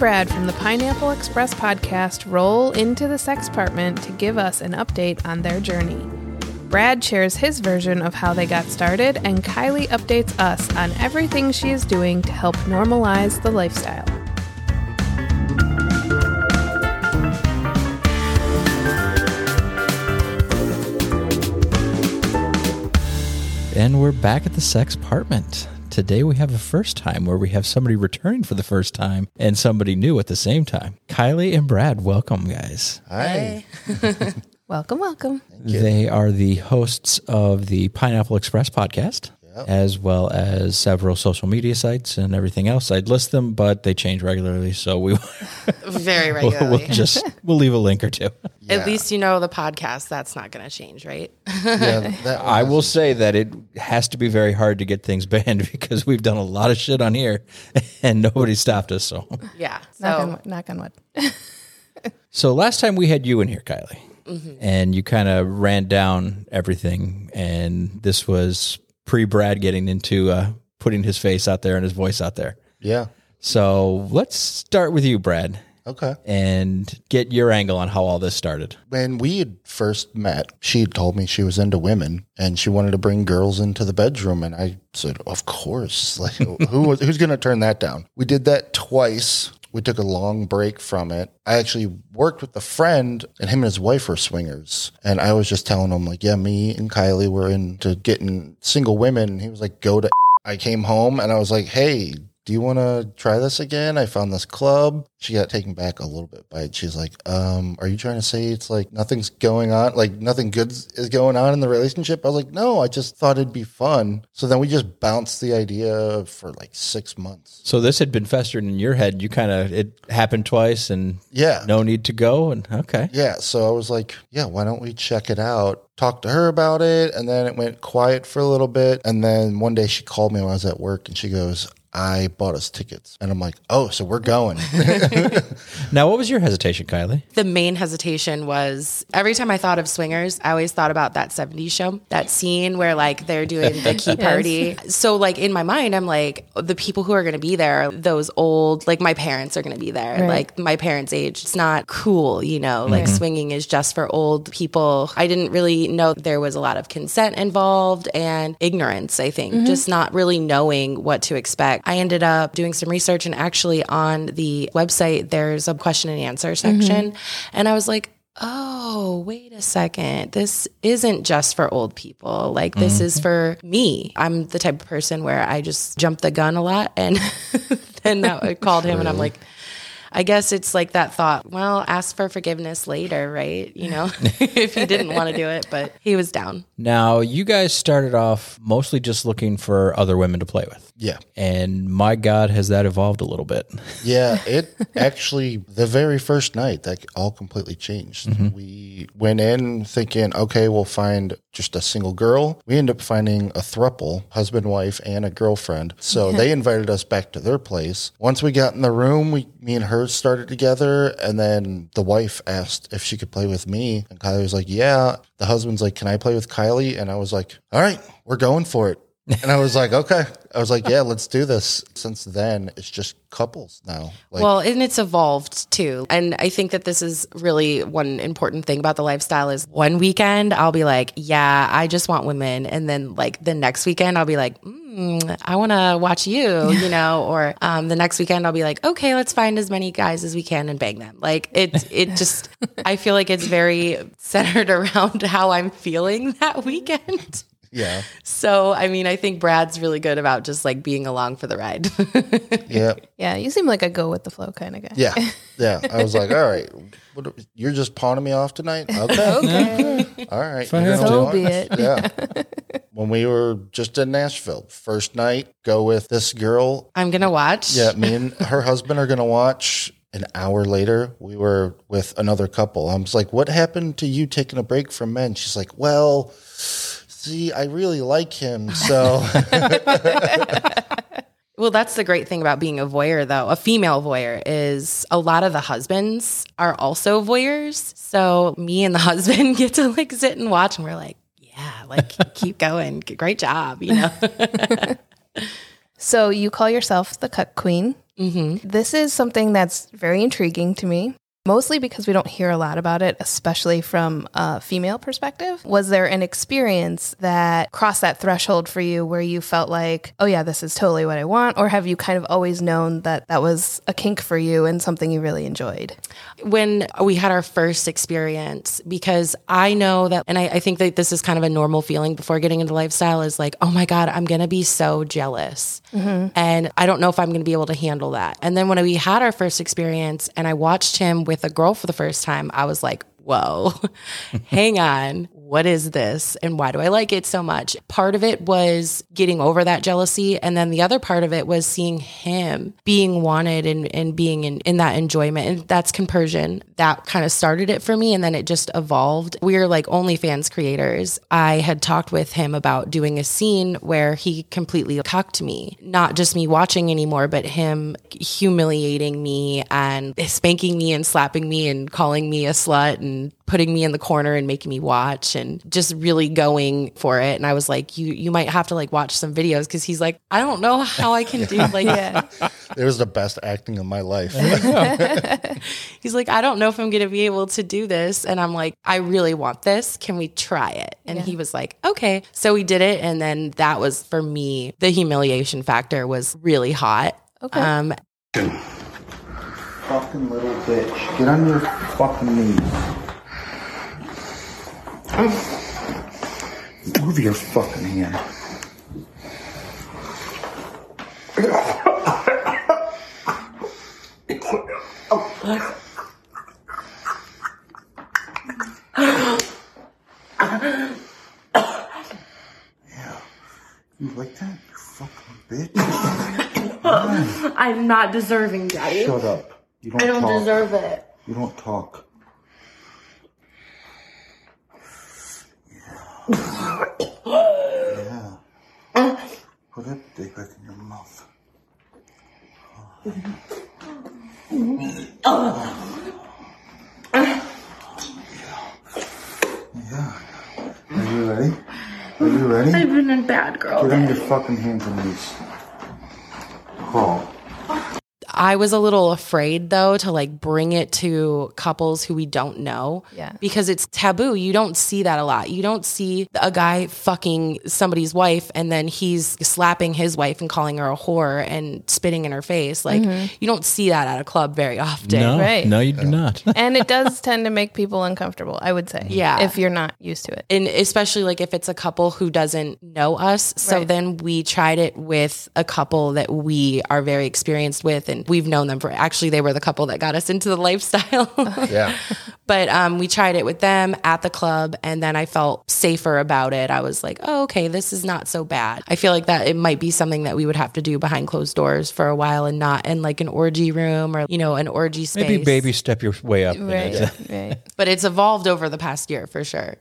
Brad from the Pineapple Express podcast roll into the sexpartment to give us an update on their journey. Brad shares his version of how they got started, and Kiley updates us on everything she is doing to help normalize the lifestyle. And we're back at the sexpartment. Today we have a first time where we have somebody returning for the first time and somebody new at the same time. Kiley and Brad, welcome, guys. Hi. Welcome, welcome. They are the hosts of the Pineapple Express podcast, as well as several social media sites and everything else. I'd list them, but they change regularly, so we Very we'll, regularly. we'll just we'll leave a link or two. At least you know the podcast. That's not going to change, right? Yeah, that I will say that it has to be very hard to get things banned because we've done a lot of shit on here and nobody stopped us. So, Yeah. Knock, So on, knock on wood. so last time we had you in here, Kiley, mm-hmm. and you kind of ran down everything, and this was pre Brad getting into uh, putting his face out there and his voice out there. Yeah. So let's start with you, Brad, Okay. and get your angle on how all this started. When we had first met, she had told me she was into women and she wanted to bring girls into the bedroom. And I said, Of course. Like, who was, who's going to turn that down? We did that twice. We took a long break from it. I actually worked with a friend, and him and his wife were swingers. And I was just telling him, like, yeah, me and Kiley were into getting single women. And he was like, go to. I came home and I was like, hey, do you want to try this again? I found this club. She got taken back a little bit by it. She's like, um, are you trying to say it's like nothing's going on? Like nothing good is going on in the relationship? I was like, no, I just thought it'd be fun. So then we just bounced the idea for like six months. So this had been festering in your head. You kind of it happened twice, and Yeah. no need to go. And okay, Yeah. So I was like, yeah, why don't we check it out? Talk to her about it. And then it went quiet for a little bit. And then one day she called me when I was at work and she goes, I bought us tickets. And I'm like, oh, so we're going. Now, what was your hesitation, Kiley? the main hesitation was every time I thought of swingers, I always thought about that 70s show, that scene where like they're doing the key party. So like in my mind, I'm like, the people who are going to be there, those old, like my parents are going to be there, Right. like my parents' age. It's not cool, you know, like mm-hmm. swinging is just for old people. I didn't really know there was a lot of consent involved and ignorance, I think, mm-hmm. just not really knowing what to expect. I ended up doing some research and actually on the website, there's a question and answer section. Mm-hmm. And I was like, Oh, wait a second. This isn't just for old people. Like, this is mm-hmm. for me. I'm the type of person where I just jump the gun a lot. And then I called him and I'm like, I guess it's like that thought, well, ask for forgiveness later, right? You know, if he didn't want to do it, but he was down. Now, you guys started off mostly just looking for other women to play with. yeah. And my God, has that evolved a little bit? Yeah, it actually the very first night that all completely changed. Mm-hmm. We went in thinking, okay, we'll find just a single girl. We ended up finding a thruple, husband, wife, and a girlfriend. So they invited us back to their place. Once we got in the room, we me and her started together, and then the wife asked if she could play with me, and Kiley was like, "Yeah." The husband's like, "Can I play with Kiley?" And I was like, "All right, we're going for it." And I was like, okay. I was like, yeah, let's do this. Since then, it's just couples now. Like, well, and it's evolved too. And I think that this is really one important thing about the lifestyle is one weekend I'll be like, yeah, I just want women. And then like the next weekend I'll be like, mm, I want to watch you, you know, or um, the next weekend I'll be like, okay, let's find as many guys as we can and bang them. Like it, it just, I feel like it's very centered around how I'm feeling that weekend. Yeah. So, I mean, I think Brad's really good about just like being along for the ride. Yeah. Yeah, you seem like a go with the flow kind of guy. Yeah. Yeah. I was like, all right, what, you're just pawning me off tonight? Okay. Okay. All right. I you're have gonna to. do So be it. Yeah. when we were just in Nashville, first night, go with this girl. I'm going to watch. Yeah. Me and her husband are going to watch. An hour later, we were with another couple. I was like, what happened to you taking a break from men? She's like, well, see, I really like him. So, Well, that's the great thing about being a voyeur, though. A female voyeur is a lot of the husbands are also voyeurs. So me and the husband get to like sit and watch, and we're like, yeah, like keep going. Great job, you know? So you call yourself the cuck queen. mm-hmm. This is something that's very intriguing to me, mostly because we don't hear a lot about it, especially from a female perspective. Was there an experience that crossed that threshold for you where you felt like, oh, yeah, this is totally what I want? Or have you kind of always known that that was a kink for you and something you really enjoyed? when we had our first experience because I know that, and I, I think that this is kind of a normal feeling before getting into lifestyle is like, oh my God, I'm going to be so jealous. Mm-hmm. And I don't know if I'm going to be able to handle that. And then when we had our first experience and I watched him with a girl for the first time, I was like, whoa, hang on. What is this? And why do I like it so much? Part of it was getting over that jealousy. And then the other part of it was seeing him being wanted and, and being in, in that enjoyment. And that's compersion. That kind of started it for me. And then it just evolved. We're like OnlyFans creators. I had talked with him about doing a scene where he completely cucked me, not just me watching anymore, but him humiliating me and spanking me and slapping me and calling me a slut and putting me in the corner and making me watch and just really going for it. And I was like, you you might have to like watch some videos because he's like, I don't know how I can do like Yeah. it was the best acting of my life. he's like, I don't know if I'm gonna be able to do this. And I'm like, I really want this. Can we try it? And he was like, Okay. So we did it. And then that was for me, the humiliation factor was really hot. Okay. Um fucking little bitch. Get on your fucking knees. Move your fucking hand. yeah. You like that? You fucking bitch. I'm not deserving, Daddy. Shut up. You don't, talk. deserve it. You don't talk. Put that dick back in your mouth. Yeah. Are you ready? Are you ready? I've been a bad girl. Get on your fucking hands and knees. Crawl. I was a little afraid though to like bring it to couples who we don't know. Yeah. Because it's taboo. You don't see that a lot. You don't see a guy fucking somebody's wife and then he's slapping his wife and calling her a whore and spitting in her face. Like mm-hmm. you don't see that at a club very often. No, Right. no, you do not. and it does tend to make people uncomfortable, I would say. Yeah. If you're not used to it. and especially like if it's a couple who doesn't know us. So Right. then we tried it with a couple that we are very experienced with, and we've known them for actually they were the couple that got us into the lifestyle. Yeah. but um, we tried it with them at the club, and then I felt safer about it. I was like, oh, okay, this is not so bad. I feel like that it might be something that we would have to do behind closed doors for a while, and not in like an orgy room or you know an orgy space. Maybe baby step your way up. in Right. it. Right. but it's evolved over the past year for sure.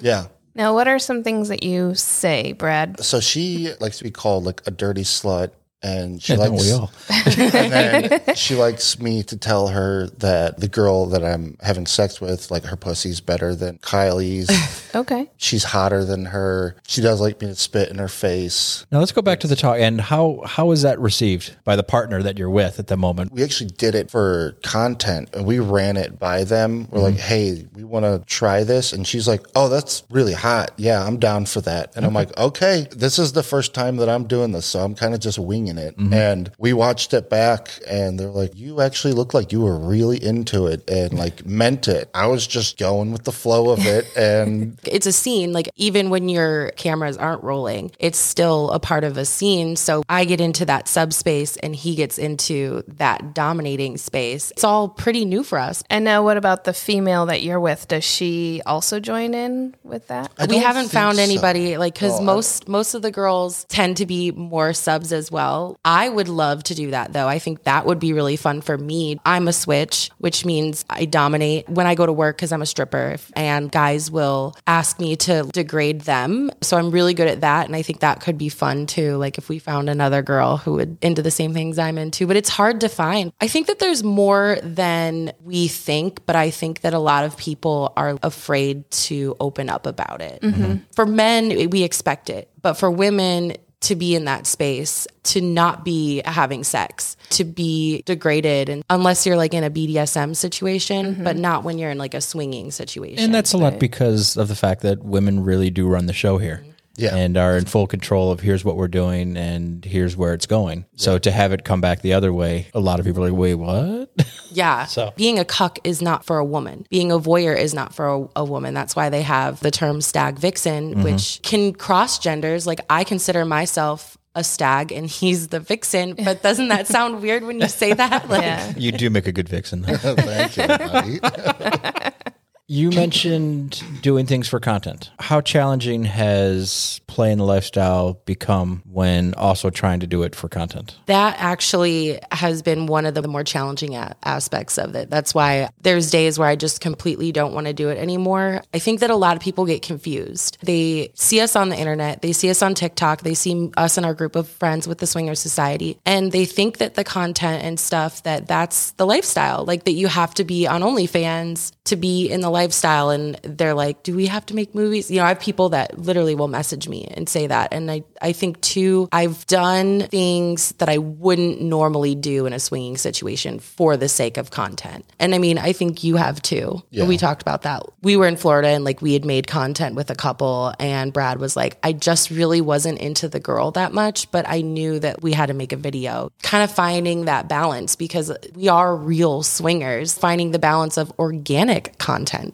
Yeah. Now, what are some things that you say, Brad? So she likes to be called like a dirty slut. And she Yeah, likes we all? and then she likes me to tell her that the girl that I'm having sex with, like her pussy's better than Kiley's. Okay. She's hotter than her. She does like me to spit in her face. Now let's go back to the talk. And how how is that received by the partner that you're with at the moment? We actually did it for content and we ran it by them. We're mm-hmm. like, hey, we want to try this. And she's like, oh, that's really hot. Yeah, I'm down for that. And I'm like, okay, this is the first time that I'm doing this. So I'm kind of just winging in it. Mm-hmm. And we watched it back and they're like, you actually look like you were really into it and like meant it. I was just going with the flow of it. And it's a scene like even when your cameras aren't rolling it's still a part of a scene so i get into that subspace and he gets into that dominating space it's all pretty new for us And now, what about the female that you're with? Does she also join in with that? I we haven't think found so. anybody like because Oh, I- most most of the girls tend to be more subs as well i would love to do that though. I think that would be really fun for me. I'm a switch which means i dominate when i go to work because i'm a stripper and guys will ask me to degrade them. So i'm really good at that and i think that could be fun too like if we found another girl who would into the same things i'm into. But it's hard to find. I think that there's more than we think but i think that a lot of people are afraid to open up about it. Mm-hmm. For men, we expect it, but for women to be in that space, to not be having sex, to be degraded, and unless you're like in a BDSM situation, mm-hmm. but not when you're in like a swinging situation. And that's a lot because of the fact that women really do run the show here. Mm-hmm. Yeah. And are in full control of here's what we're doing and here's where it's going. So to have it come back the other way, a lot of people are like, wait, what? yeah. So- being a cuck is not for a woman. Being a voyeur is not for a, a woman. That's why they have the term stag vixen, mm-hmm. which can cross genders. Like I consider myself a stag and he's the vixen, but doesn't that sound weird when you say that? Like, Yeah. you do make a good vixen. thank you, buddy. You mentioned doing things for content. How challenging has playing the lifestyle become when also trying to do it for content? That actually has been one of the more challenging aspects of it. That's why there's days where I just completely don't want to do it anymore. I think that a lot of people get confused. They see us on the internet, they see us on TikTok, they see us in our group of friends with the Swinger Society, and they think that the content and stuff that that's the lifestyle, like that you have to be on OnlyFans to be in the lifestyle. And they're like, do we have to make movies? You know, I have people that literally will message me and say that. And I, I think too, I've done things that I wouldn't normally do in a swinging situation for the sake of content. And I mean, I think you have too. We talked about that. We were in Florida and like we had made content with a couple, and Brad was like, I just really wasn't into the girl that much, but I knew that we had to make a video. Kind of finding that balance because we are real swingers, finding the balance of organic content.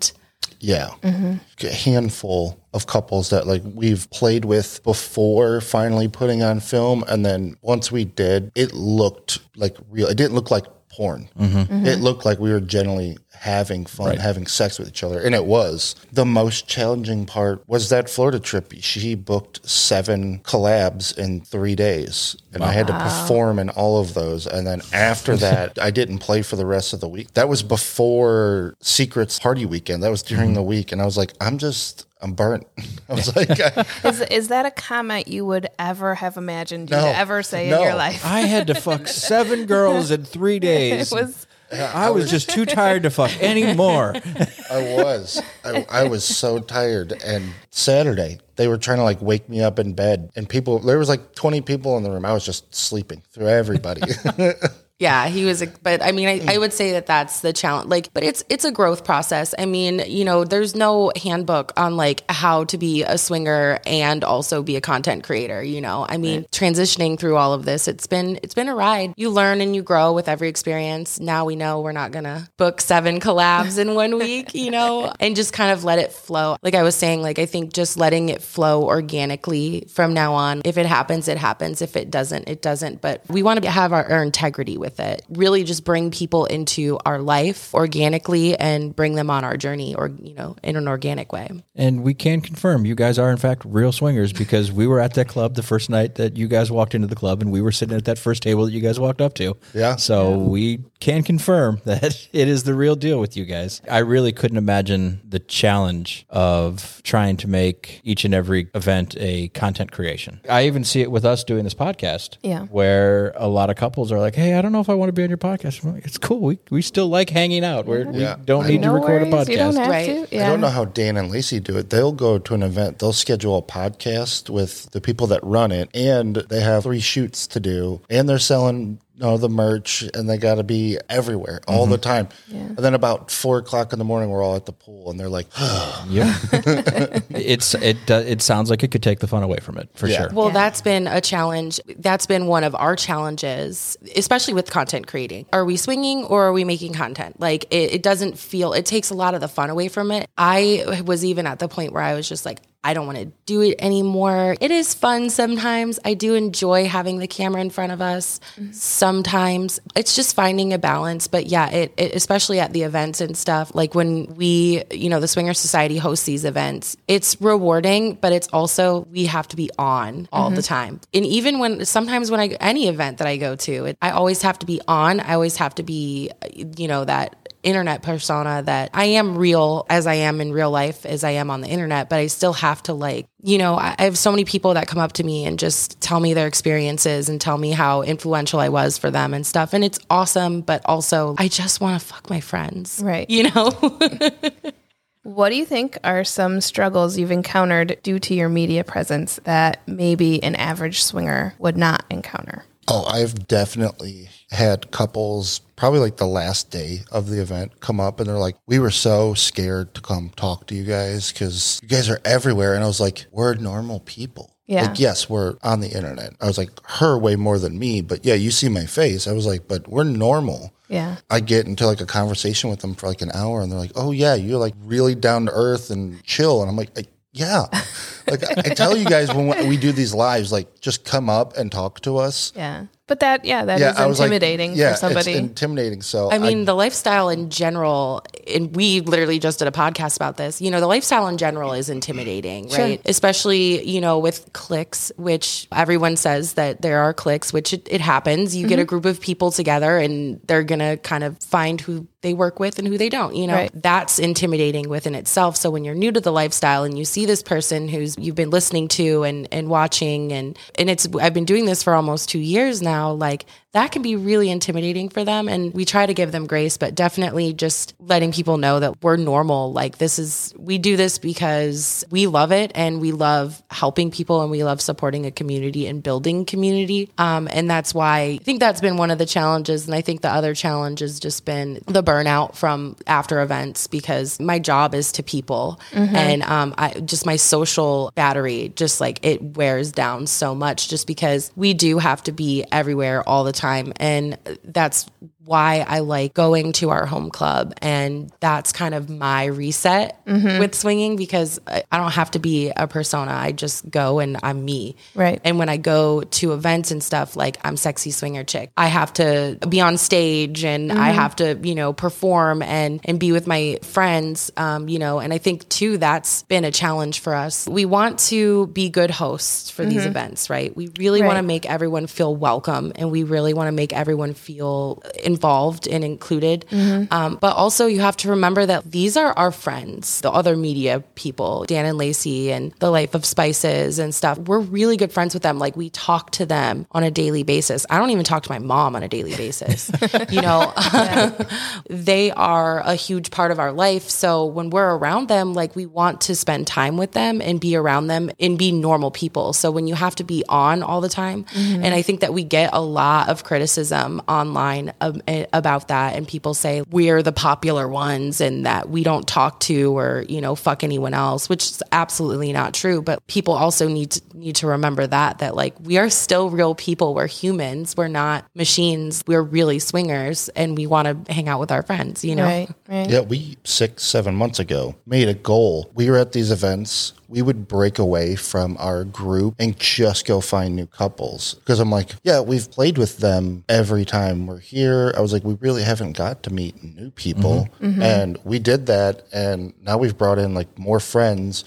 Yeah. Mm-hmm. A handful of couples that like we've played with before finally putting on film. And then once we did, it looked like real. It didn't look like porn. Mm-hmm. It looked like we were generally having fun, having sex with each other. And it was. The most challenging part was that Florida trip. She booked seven collabs in three days. And I had to perform in all of those. And then after that, I didn't play for the rest of the week. That was before Secrets Party Weekend. That was during mm-hmm. the week. And I was like, I'm just, I'm burnt. I was like, I, Is, is that a comment you would ever have imagined you No. ever say in your life? I had to fuck seven girls in three days. It was I was just too tired to fuck anymore. I was. I, I was so tired. And Saturday, they were trying to like wake me up in bed. And people, there was like 20 people in the room. I was just sleeping through everybody. Yeah, he was, a, but I mean, I, I mm. would say that that's the challenge. Like, but it's it's a growth process. I mean, you know, there's no handbook on like how to be a swinger and also be a content creator. You know, I mean, transitioning through all of this, it's been it's been a ride. You learn and you grow with every experience. Now we know we're not gonna book seven collabs in one week. You know, and just kind of let it flow. Like I was saying, like I think just letting it flow organically from now on. If it happens, it happens. If it doesn't, it doesn't. But we want to have our, our integrity with it. Really, just bring people into our life organically and bring them on our journey, or you know, in an organic way. And we can confirm you guys are in fact real swingers because we were at that club the first night that you guys walked into the club and we were sitting at that first table that you guys walked up to. Yeah. So we can confirm that it is the real deal with you guys. I really couldn't imagine the challenge of trying to make each and every event a content creation. I even see it with us doing this podcast. Yeah. Where a lot of couples are like, Hey, I don't know if I want to be on your podcast. Like, it's cool. We, we still like hanging out. We're, Yeah. We don't need no to record worries. a You don't podcast. have Right. to. Yeah. I don't know how Dan and Lacey do it. They'll go to an event, they'll schedule a podcast with the people that run it, and they have three shoots to do, and they're selling know the merch, and they got to be everywhere all the mm-hmm. time. And then about four o'clock in the morning, we're all at the pool, and they're like, Yeah. it's it do- it sounds like it could take the fun away from it for Yeah. sure. Well, that's been a challenge. That's been one of our challenges, especially with content creating. Are we swinging or are we making content? Like, it, it doesn't feel, it takes a lot of the fun away from it. I was even at the point where I was just like, I don't want to do it anymore. It is fun sometimes. I do enjoy having the camera in front of us. Sometimes it's just finding a balance. But yeah, it, it especially at the events and stuff. Like when we, you know, the Swinger Society hosts these events, it's rewarding, but it's also we have to be on all the mm-hmm. time. And even when sometimes when I any event that I go to, it, I always have to be on. I always have to be, you know, that internet persona that I am real as I am in real life as I am on the internet, but I still have to like, you know, I I have so many people that come up to me and just tell me their experiences and tell me how influential I was for them and stuff. And it's awesome, but also I just want to fuck my friends. Right. You know? What do you think are some struggles you've encountered due to your media presence that maybe an average swinger would not encounter? Oh, I've definitely had couples probably like the last day of the event come up and they're like, We were so scared to come talk to you guys because you guys are everywhere. And I was like, We're normal people. Yeah. Like, yes, we're on the internet. I was like, Her way more than me. But yeah, you see my face. I was like, But we're normal. Yeah. I get into like a conversation with them for like an hour and they're like, Oh, yeah, you're like really down to earth and chill. And I'm like, yeah. like I I tell you guys when we do these lives, like just come up and talk to us Yeah. But that, yeah, that is I was like, intimidating yeah, for somebody. It's intimidating. So I mean, the lifestyle in general, and we literally just did a podcast about this. You know, the lifestyle in general is intimidating, right? Especially, you know, with clicks, which everyone says that there are clicks, which it, it happens. You get Mm-hmm. a group of people together and they're going to kind of find who they work with and who they don't, you know, Right. that's intimidating within itself. So when you're new to the lifestyle and you see this person who's you've been listening to and, and watching and, and it's, I've been doing this for almost two years now, like that can be really intimidating for them. And we try to give them grace, but definitely just letting people know that we're normal. Like this is, we do this because we love it and we love helping people and we love supporting a community and building community. Um, and that's why I think that's been one of the challenges. And I think the other challenge has just been the burnout from after events because my job is to people. And um, I just my social battery just like it wears down so much just because we do have to be everywhere all the time. And that's why I like going to our home club and that's kind of my reset mm-hmm. with swinging because I don't have to be a persona I just go and I'm me Right. and when I go to events and stuff, like I'm sexy swinger chick, I have to be on stage and I mm-hmm. have to, you know, perform and and be with my friends, um, you know. And I think too that's been a challenge for us. We want to be good hosts for these mm-hmm. events, right? We really want to make everyone feel welcome, and we really want to make everyone feel involved and included. Um, but also, you have to remember that these are our friends, the other media people, Dan and Lacey, and the Life of Spices and stuff. We're really good friends with them. Like we talk to them on a daily basis. I don't even talk to my mom on a daily basis. you know, they are a huge part of our life. So when we're around them, like we want to spend time with them and be around them and be normal people. So when you have to be on all the time, and I think that we get a lot of criticism online um, about that, and people say we're the popular ones and that we don't talk to or you know fuck anyone else, which is absolutely not true. But people also need to need to remember that that like we are still real people. We're humans. We're not machines. We're really swingers, and we want to hang out with our friends. You know, Right. Right. Yeah, we six, seven months ago made a goal. We were at these events. We would break away from our group and just go find new couples. Because I'm like, yeah, we've played with them every time we're here. I was like, we really haven't got to meet new people. Mm-hmm. Mm-hmm. And we did that. And now we've brought in like more friends.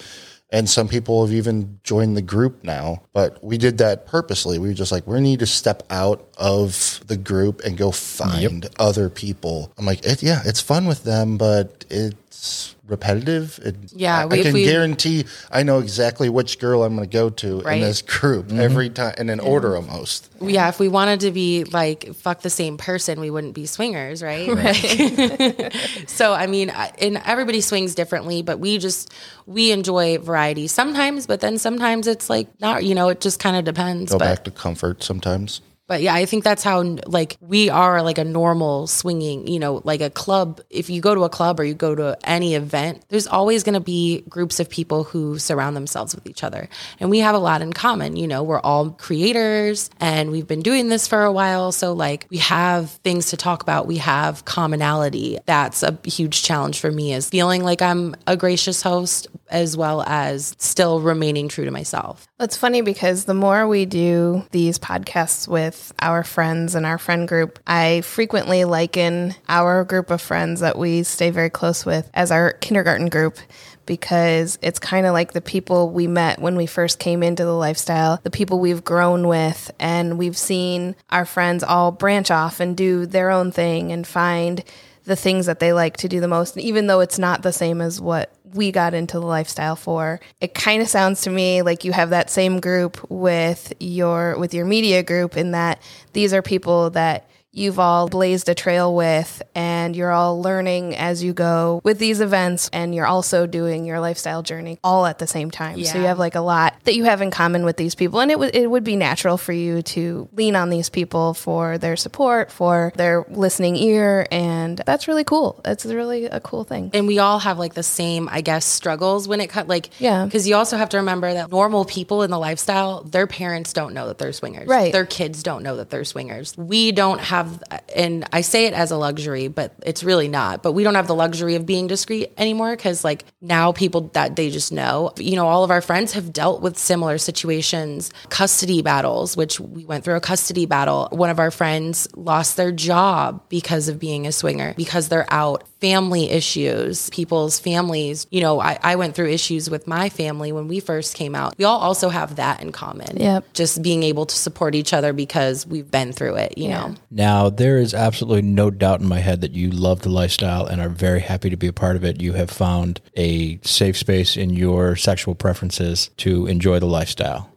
And some people have even joined the group now, but we did that purposely. We were just like, we need to step out of the group and go find other people. I'm like, it, yeah, it's fun with them, but it's repetitive. It, Yeah, I, we- I can we- guarantee I know exactly which girl I'm going to go to Right. in this group mm-hmm. every time, in an order almost. yeah. If we wanted to be like fuck the same person, we wouldn't be swingers, right? Like- so I mean, and everybody swings differently, but we just we enjoy variety sometimes, but then sometimes it's like not. You know, it just kind of depends. Go but back to comfort sometimes. But yeah, I think that's how like we are like a normal swinging, you know, like a club. If you go to a club or you go to any event, there's always going to be groups of people who surround themselves with each other. And we have a lot in common, you know, we're all creators and we've been doing this for a while, so like we have things to talk about, we have commonality. That's a huge challenge for me is feeling like I'm a gracious host as well as still remaining true to myself. It's funny because the more we do these podcasts with our friends and our friend group, I frequently liken our group of friends that we stay very close with as our kindergarten group because it's kind of like the people we met when we first came into the lifestyle, the people we've grown with, and we've seen our friends all branch off and do their own thing and find the things that they like to do the most. Even though it's not the same as what we got into the lifestyle for, it kind of sounds to me like you have that same group with your with your media group in that these are people that you've all blazed a trail with and you're all learning as you go with these events and you're also doing your lifestyle journey all at the same time. So you have like a lot that you have in common with these people and it would it would be natural for you to lean on these people for their support, for their listening ear and that's really cool. That's really a cool thing. and we all have like the same i guess struggles when it cut like Yeah. because you also have to remember that normal people in the lifestyle their parents don't know that they're swingers Right. their kids don't know that they're swingers we don't have and i say it as a luxury but it's really not but we don't have the luxury of being discreet anymore because like now people that they just know you know all of our friends have dealt with similar situations custody battles which we went through a custody battle one of our friends lost their job because of being a swinger because they're out family issues, people's families. You know, I, I went through issues with my family when we first came out. We all also have that in common. Yep. Just being able to support each other because we've been through it, you know. Now, there is absolutely no doubt in my head that you love the lifestyle and are very happy to be a part of it. You have found a safe space in your sexual preferences to enjoy the lifestyle.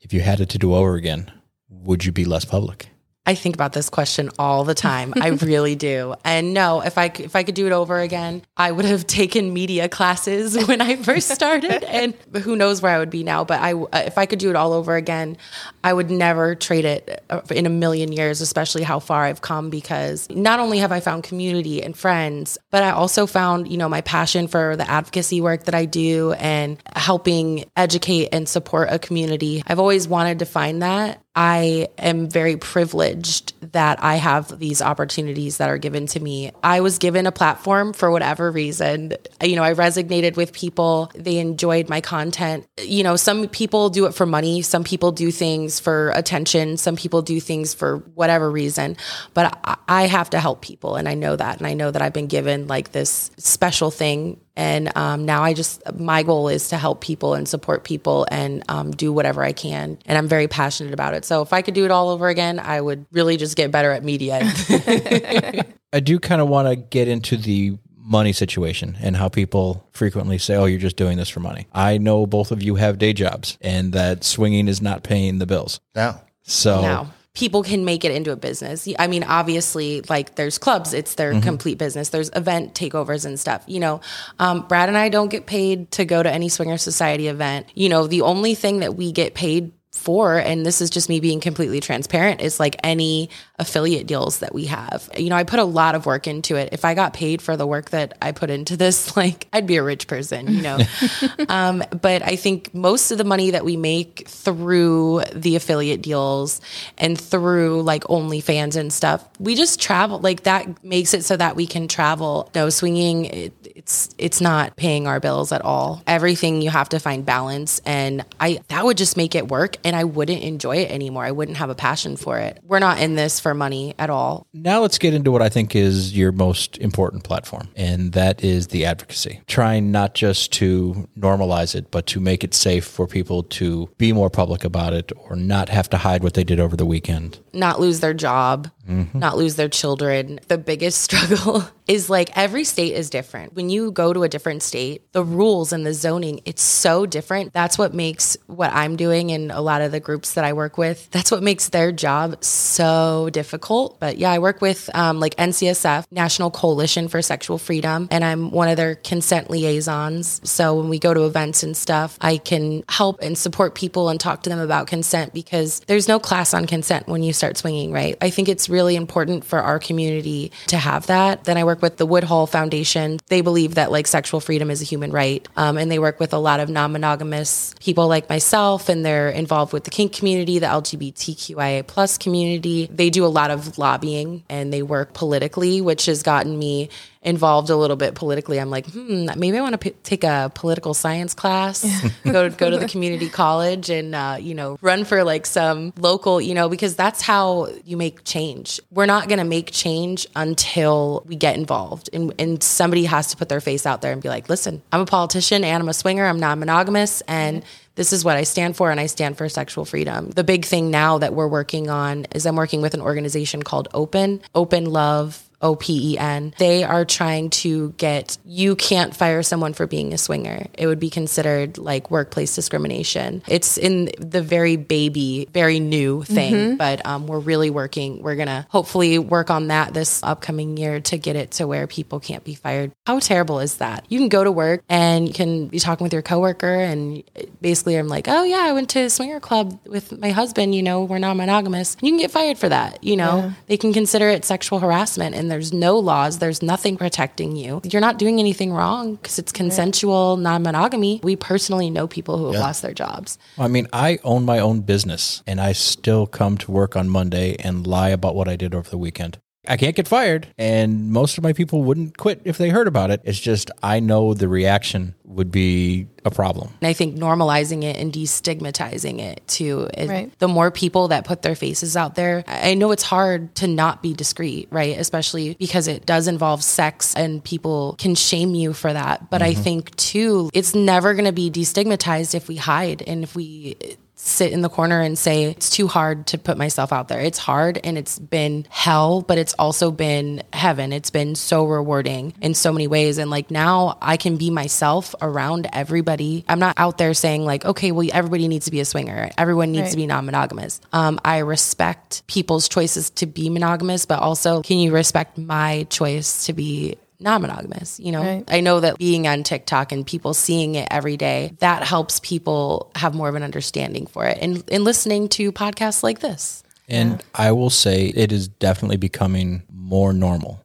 If you had it to do over again, would you be less public? I think about this question all the time. I really do. And no, if I if I could do it over again, I would have taken media classes when I first started, and who knows where I would be now. But I, if I could do it all over again, I would never trade it uh, in a million years. Especially how far I've come, because not only have I found community and friends, but I also found you know my passion for the advocacy work that I do and helping educate and support a community. I've always wanted to find that. I am very privileged that I have these opportunities that are given to me. I was given a platform for whatever reason. You know, I resonated with people, they enjoyed my content. You know, some people do it for money, some people do things for attention, some people do things for whatever reason. But I, have to help people, and I know that. And I know that I've been given like this special thing and um, now I just, my goal is to help people and support people and um, do whatever I can. And I'm very passionate about it. So if I could do it all over again, I would really just get better at media. I do kind of want to get into the money situation and how people frequently say, oh, you're just doing this for money. I know both of you have day jobs and that swinging is not paying the bills. Now, So, now people can make it into a business. I mean, obviously, like there's clubs, it's their complete business. There's event takeovers and stuff. You know, um, Brad and I don't get paid to go to any swinger society event. You know, the only thing that we get paid for, and this is just me being completely transparent, is like any affiliate deals that we have. You know, I put a lot of work into it. If I got paid for the work that I put into this, like I'd be a rich person, you know. um, but I think most of the money that we make through the affiliate deals and through like OnlyFans and stuff, we just travel. Like that makes it so that we can travel. No swinging, it, it's it's not paying our bills at all. Everything you have to find balance, and I that would just make it work, and I wouldn't enjoy it anymore. I wouldn't have a passion for it. We're not in this for money at all. Now let's get into what I think is your most important platform, and that is the advocacy. Trying not just to normalize it, but to make it safe for people to be more public about it or not have to hide what they did over the weekend. not lose their job not lose their children. The biggest struggle is like every state is different. When you go to a different state, the rules and the zoning, it's so different. That's what makes what I'm doing and a lot of the groups that I work with, that's what makes their job so difficult. But yeah, I work with um, like NCSF, National Coalition for Sexual Freedom, and I'm one of their consent liaisons. So when we go to events and stuff, I can help and support people and talk to them about consent because there's no class on consent when you start swinging, right? I think it's really important for our community to have that. Then I work with the Woodhull Foundation. They believe that like sexual freedom is a human right. Um, and they work with a lot of non monogamous people like myself, and they're involved with the kink community, the LGBTQIA plus community. They do a lot of lobbying and they work politically, which has gotten me involved a little bit politically. I'm like, hmm, maybe I want to p- take a political science class, go go to the community college, and uh, you know, run for like some local, you know, because that's how you make change. We're not going to make change until we get involved, and and somebody has to put their face out there and be like, listen, I'm a politician and I'm a swinger. I'm not monogamous, and this is what I stand for, and I stand for sexual freedom. The big thing now that we're working on is I'm working with an organization called Open, Open Love. O P E N. They are trying to get you can't fire someone for being a swinger. It would be considered like workplace discrimination. It's in the very baby, very new thing, but um, we're really working. We're gonna hopefully work on that this upcoming year to get it to where people can't be fired. How terrible is that? You can go to work and you can be talking with your coworker, and basically, I'm like, oh yeah, I went to a swinger club with my husband. You know, we're not monogamous. You can get fired for that. You know, they can consider it sexual harassment, and there's no laws. There's nothing protecting you. You're not doing anything wrong because it's consensual non-monogamy. We personally know people who have lost their jobs. I mean, I own my own business and I still come to work on Monday and lie about what I did over the weekend. I can't get fired, and most of my people wouldn't quit if they heard about it. It's just I know the reaction would be a problem. And I think normalizing it and destigmatizing it too. It- Right. The more people that put their faces out there, I I know it's hard to not be discreet, right? Especially because it does involve sex and people can shame you for that. But I mm-hmm. think too, it's never going to be destigmatized if we hide and if we sit in the corner and say it's too hard to put myself out there. It's hard and it's been hell, but it's also been heaven. It's been so rewarding in so many ways and like now I can be myself around everybody. I'm not out there saying like, okay, well everybody needs to be a swinger. Everyone needs to be non-monogamous. Um, I respect people's choices to be monogamous, but also can you respect my choice to be non-monogamous you know? Right. i know that being on tiktok and people seeing it every day that helps people have more of an understanding for it and, and listening to podcasts like this. And I will say it is definitely becoming more normal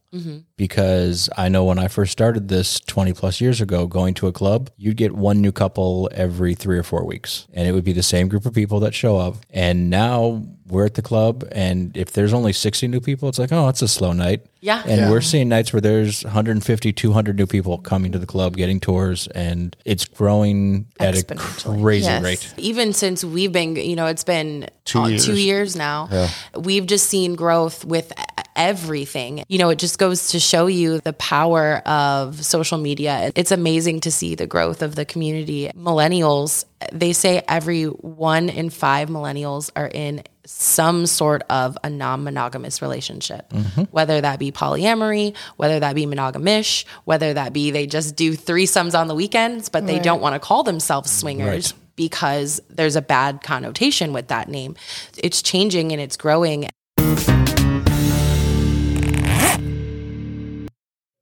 because I know when I first started this 20 plus years ago, going to a club, you'd get one new couple every three or four weeks, and it would be the same group of people that show up. And now we're at the club, and if there's only 60 new people, it's like, oh, it's a slow night. Yeah. And we're seeing nights where there's 150, 200 new people coming to the club, getting tours, and it's growing at a crazy Yes. rate. even since we've been you know it's been Two uh, years. two years now we've just seen growth with everything you know it just goes to show you the power of social media it's amazing to see the growth of the community millennials they say every one in five millennials are in some sort of a non-monogamous relationship mm-hmm. whether that be polyamory whether that be monogamish whether that be they just do threesomes on the weekends but they don't want to call themselves swingers Right. because there's a bad connotation with that name. It's changing and it's growing.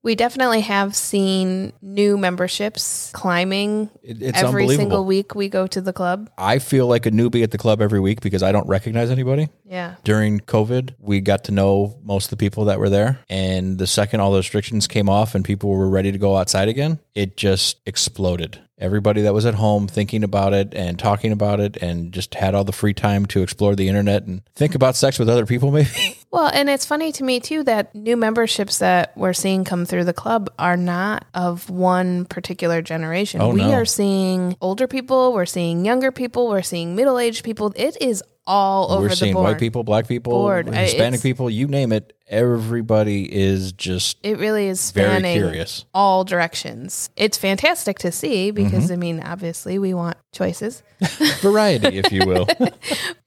We definitely have seen new memberships climbing It- it's every single week we go to the club. I feel like a newbie at the club every week because I don't recognize anybody. Yeah. during COVID, we got to know most of the people that were there. And the second all the restrictions came off and people were ready to go outside again, it just exploded. Everybody that was at home thinking about it and talking about it and just had all the free time to explore the internet and think about sex with other people, maybe. Well, and it's funny to me too that new memberships that we're seeing come through the club are not of one particular generation. Oh, we no. are seeing older people, we're seeing younger people, we're seeing middle aged people. It is all over the world. we're seeing board. white people, black people, Board. Hispanic it's- people, you name it. Everybody is just It really is Very curious. all directions. It's fantastic to see because, I mm-hmm. mean, obviously we want choices. variety, if you will.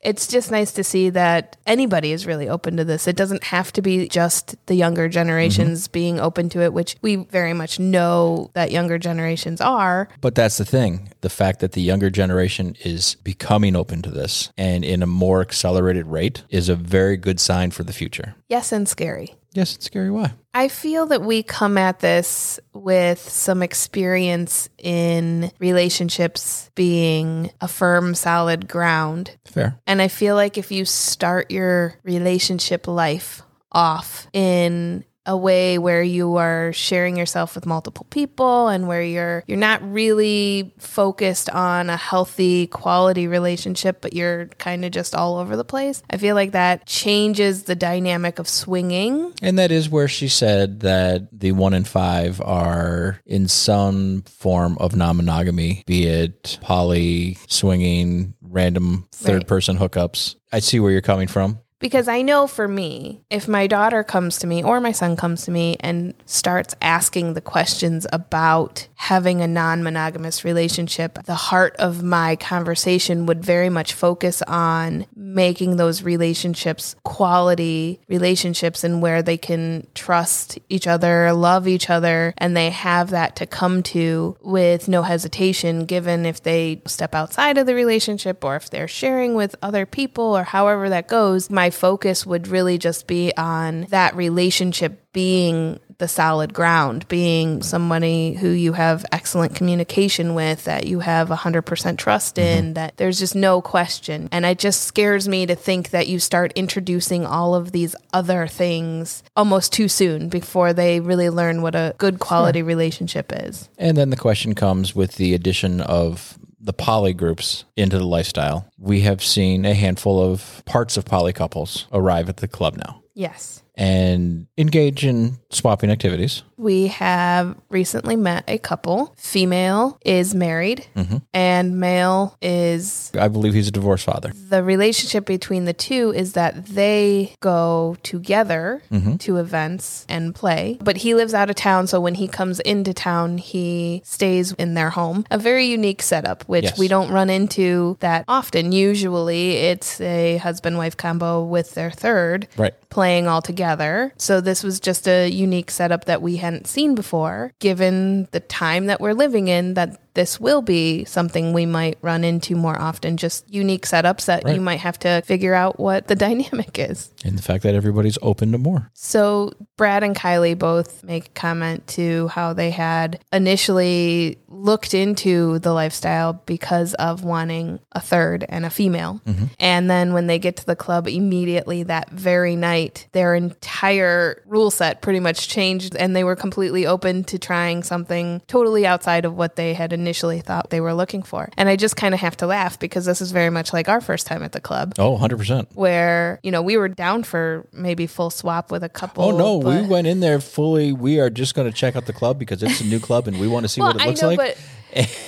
It's just nice to see that anybody is really open to this. It doesn't have to be just the younger generations mm-hmm. being open to it, which we very much know that younger generations are. But that's the thing. The fact that the younger generation is becoming open to this and in a more accelerated rate is a very good sign for the future. Yes, and scary. Yes, it's scary. Why? I feel that we come at this with some experience in relationships being a firm, solid ground. Fair. And I feel like if you start your relationship life off in a way where you are sharing yourself with multiple people and where you're you're not really focused on a healthy quality relationship but you're kind of just all over the place. I feel like that changes the dynamic of swinging And that is where she said that the one in five are in some form of non monogamy, be it poly, swinging, random third person hookups. I see where you're coming from. Because I know for me, if my daughter comes to me or my son comes to me and starts asking the questions about having a non monogamous relationship, the heart of my conversation would very much focus on making those relationships quality relationships and where they can trust each other, love each other, and they have that to come to with no hesitation, given if they step outside of the relationship or if they're sharing with other people or however that goes. My focus would really just be on that relationship being the solid ground, being somebody who you have excellent communication with, that you have 100% trust mm-hmm. in, that there's just no question. And it just scares me to think that you start introducing all of these other things almost too soon before they really learn what a good quality relationship is. And then the question comes with the addition of the poly groups into the lifestyle. We have seen a handful of parts of poly couples arrive at the club now Yes. And engage in swapping activities. We have recently met a couple. Female is married mm-hmm. and male is I believe he's a divorced father. the relationship between the two is that they go together mm-hmm. to events and play. But he lives out of town, so when he comes into town, he stays in their home. A very unique setup, which Yes. we don't run into that often. Usually, it's a husband wife combo with their third Right. Playing all together. So this was just a unique setup that we hadn't seen before, given the time that we're living in, that this will be something we might run into more often, just unique setups that Right. you might have to figure out what the dynamic is. And the fact that everybody's open to more. So Brad and Kiley both make a comment to how they had initially looked into the lifestyle because of wanting a third and a female. Mm-hmm. And then when they get to the club immediately that very night, their entire rule set pretty much changed and they were completely open to trying something totally outside of what they had initially thought they were looking for. And I just kind of have to laugh because this is very much like our first time at the club Oh, 100%. where you know we were down for maybe full swap with a couple. Oh, no. We went in there fully. We are just going to check out the club because it's a new club and we want to see Well, what it I looks know, like. but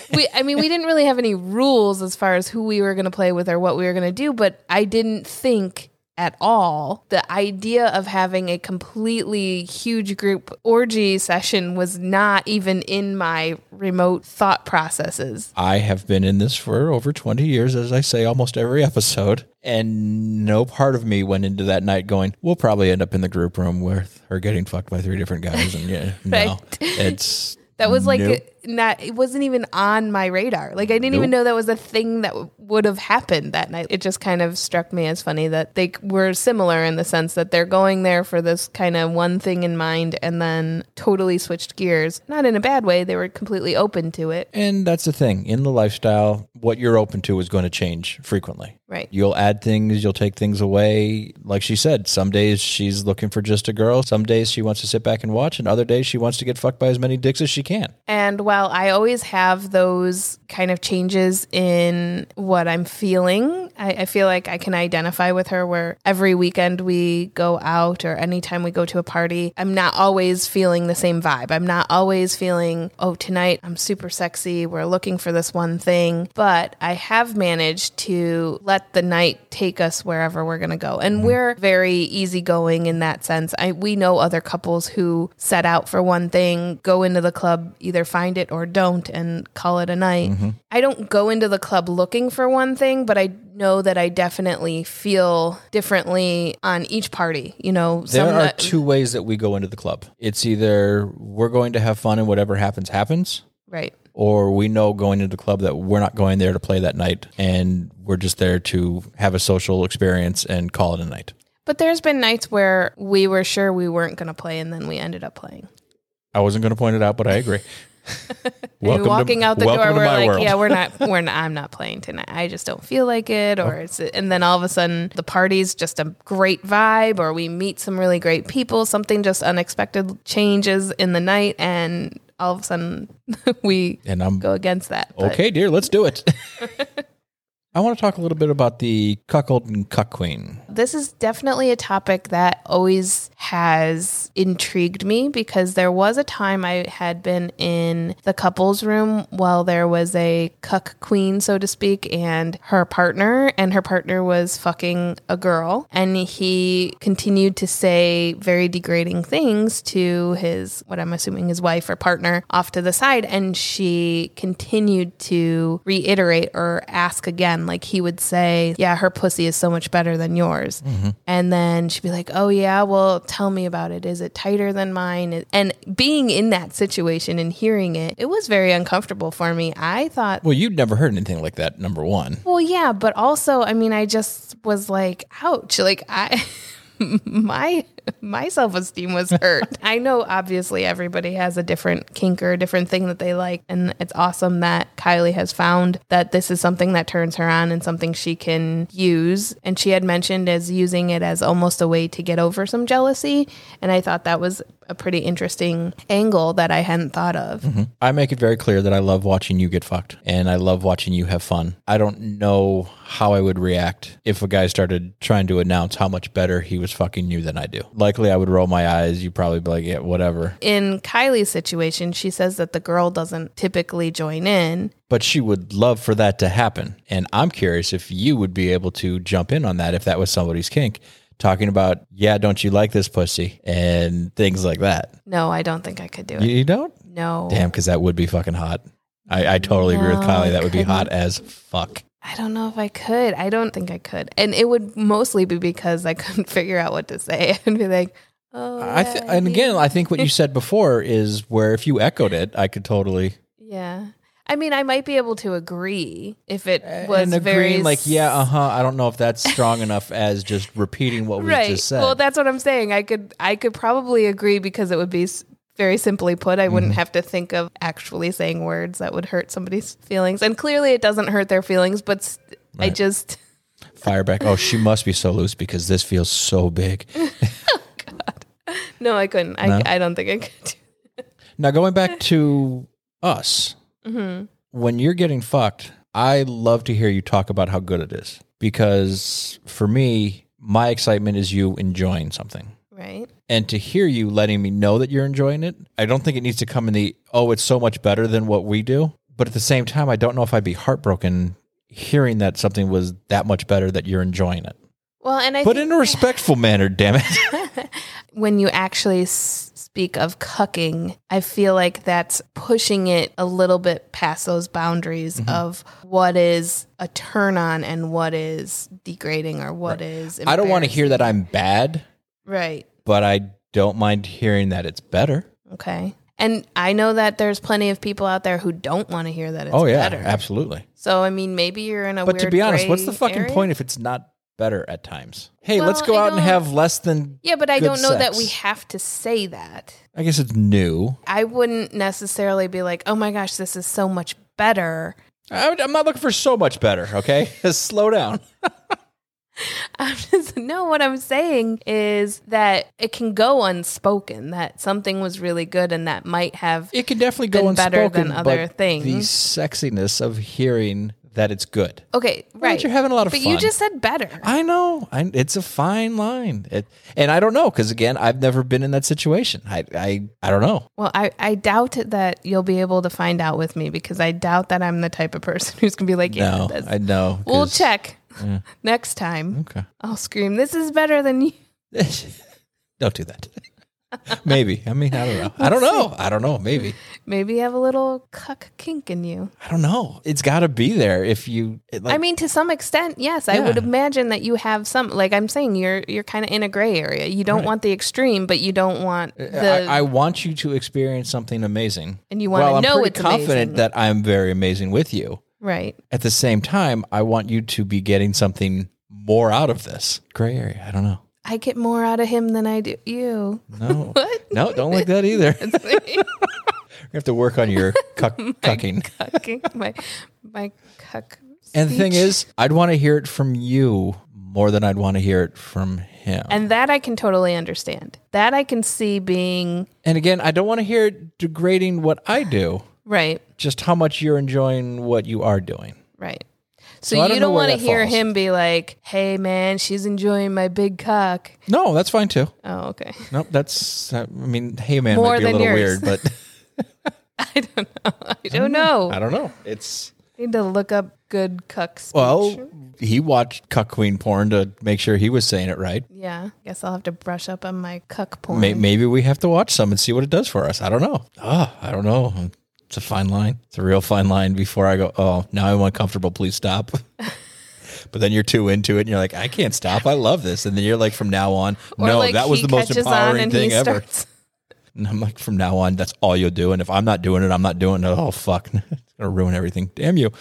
we. I mean, we didn't really have any rules as far as who we were going to play with or what we were going to do. But I didn't think at all the idea of having a completely huge group orgy session was not even in my remote thought processes. I have been in this for over 20 years, as I say almost every episode. And no part of me went into that night going, we'll probably end up in the group room with her getting fucked by three different guys. And yeah, no, it's That was like Nope. Not. It wasn't even on my radar. Like I didn't even know that was a thing that w- would have happened that night. It just kind of struck me as funny that they were similar in the sense that they're going there for this kind of one thing in mind, and then totally switched gears. Not in a bad way. They were completely open to it. And that's the thing in the lifestyle, what you're open to is going to change frequently. Right. You'll add things, you'll take things away. Like she said, some days she's looking for just a girl. Some days she wants to sit back and watch, and other days she wants to get fucked by as many dicks as she can. And while I always have those kind of changes in what I'm feeling. I, I feel like I can identify with her where every weekend we go out or anytime we go to a party, I'm not always feeling the same vibe. I'm not always feeling, oh, tonight I'm super sexy. We're looking for this one thing. But I have managed to let the night take us wherever we're going to go. And mm-hmm. we're very easygoing in that sense. I, we know other couples who set out for one thing, go into the club, either find it or don't, and call it a night. Mm-hmm. I don't go into the club looking for one thing, but I know that I definitely feel differently on each party. You know, There are that- two ways that we go into the club. It's either we're going to have fun and whatever happens, happens, right. or we know going into the club that we're not going there to play that night and we're just there to have a social experience and call it a night. But there's been nights where we were sure we weren't going to play, and then we ended up playing. I wasn't going to point it out, but I agree. Maybe walking out the welcome door, to we're like, world. yeah, we're not, we're not, I'm not playing tonight. I just don't feel like it, or it's, and then all of a sudden the party's just a great vibe, or we meet some really great people, something just unexpected changes in the night, and all of a sudden we and I'm go against that. But okay, dear. Let's do it. I want to talk a little bit about the cuckold and cuck queen. This is definitely a topic that always has intrigued me because there was a time I had been in the couples room while there was a cuck queen, so to speak, and her partner, and her partner was fucking a girl. And he continued to say very degrading things to his, what I'm assuming his wife or partner off to the side. And she continued to reiterate or ask again. Like he would say, Yeah, her pussy is so much better than yours. Mm-hmm. And then she'd be like, Oh, yeah, well, tell me about it. Is it tighter than mine? And being in that situation and hearing it, it was very uncomfortable for me. I thought, Well, you'd never heard anything like that, number one. well, yeah, but also, I mean, I just was like, ouch. Like, I. my my self-esteem was hurt. I know obviously everybody has a different kink or a different thing that they like and it's awesome that Kiley has found that this is something that turns her on and something she can use and she had mentioned as using it as almost a way to get over some jealousy and I thought that was a pretty interesting angle that I hadn't thought of. Mm-hmm. I make it very clear that I love watching you get fucked and I love watching you have fun. I don't know how I would react if a guy started trying to announce how much better he was fucking you than I do. Likely I would roll my eyes. You'd probably be like, yeah, whatever. In Kiley's situation, she says that the girl doesn't typically join in But she would love for that to happen. And I'm curious if you would be able to jump in on that if that was somebody's kink. Talking about, yeah, don't you like this pussy? And things like that. No, I don't think I could do it. You, don't? No. Damn, because that would be fucking hot. I, I totally agree with Kiley. That would be hot as fuck. I don't know if I could. I don't think I could. And it would mostly be because I couldn't figure out what to say. I'd be like, oh. I th- yeah, and again, I think what you said before is where if you echoed it, I could totally Yeah. I mean, I might be able to agree if it was and very agreeing like, yeah, uh huh. I don't know if that's strong enough as just repeating what we right. just said. Well, that's what I'm saying. I could I could probably agree because it would be very simply put. I Mm-hmm. wouldn't have to think of actually saying words that would hurt somebody's feelings. And clearly it doesn't hurt their feelings, but I just Fire back. Oh, she must be so loose because this feels so big. God, no, I couldn't. I No? I don't think I could. Now going back to us, Mm-hmm. when you're getting fucked, I love to hear you talk about how good it is because for me, my excitement is you enjoying something. Right. and to hear you letting me know that you're enjoying it, I don't think it needs to come in the oh, it's so much better than what we do. But at the same time, I don't know if I'd be heartbroken hearing that something was that much better that you're enjoying it. Well, and I But think in a respectful manner, damn it. when you actually speak of cucking, I feel like that's pushing it a little bit past those boundaries Mm-hmm. of what is a turn on and what is degrading or what is. I don't want to hear that. I'm bad, Right. But I don't mind hearing that it's better. Okay. And I know that there's plenty of people out there who don't want to hear that it's oh yeah, better. absolutely. So I mean, maybe you're in a. But to be honest, what's the fucking area? point if it's not better at times? Hey, Well, let's go I out and have less than Yeah, but I don't know that we have to say that. I guess it's new. I wouldn't necessarily be like, "Oh my gosh, this is so much better." I'm not looking for so much better, okay? Slow down. I'm just no. What I'm saying is that it can go unspoken that something was really good and that might have. It can definitely go Been better than other but things. The sexiness of hearing that it's good. Okay, right. you're having a lot of fun. but you just said better. I know. I, it's a fine line. It, and I don't know because again, I've never been in that situation. I, I, I don't know. Well, I, I doubt that you'll be able to find out with me because I doubt that I'm the type of person who's gonna be like, yeah, No, I know. we'll 'cause- check next time. Okay. I'll scream, "This is better than you." don't do that. Maybe. I mean, I don't know. I don't know. I don't know. Maybe. Maybe you have a little cuck kink in you. I don't know. It's got to be there if you. It, like, I mean, to some extent, yes. I would Yeah. imagine that you have some. Like I'm saying, you're you're kind of in a gray area. You don't want the extreme, but you don't want uh, the. I, I want you to experience something amazing, And you wanna Well, I'm know pretty it's confident amazing. that I'm very amazing with you. Right. At the same time, I want you to be getting something more out of this gray area. I don't know. I get more out of him than I do you. No, What? no, don't like that either. you have to work on your cuck, cucking. Cucking my my cuck. And the thing is, I'd want to hear it from you more than I'd want to hear it from him. And, and that I can totally understand. That I can see being And again, I don't want to hear it degrading what I do, right, just how much you're enjoying what you are doing. right. So, So I don't you don't want to hear falls. him be like, "Hey, man, she's enjoying my big cock." No, that's fine too. Oh, okay. Nope, that's. I mean, hey man, More might be a than little yours. weird, but I don't know. I don't mm, know. I don't know. It's need to look up good cuck speech. well, he watched cuck queen porn to make sure he was saying it right. yeah. Guess I'll have to brush up on my cuck porn. May- Maybe we have to watch some and see what it does for us. I don't know. Oh, I don't know. It's a fine line. It's a real fine line. Before I go, oh, now I'm uncomfortable. Please stop. but then you're too into it, and you're like, I can't stop. I love this. And then you're like, from now on, Or no, like that was the most empowering thing ever. starts- And I'm like, from now on, that's all you'll do. And if I'm not doing it, I'm not doing it. Oh, fuck. it's going to ruin everything. Damn you.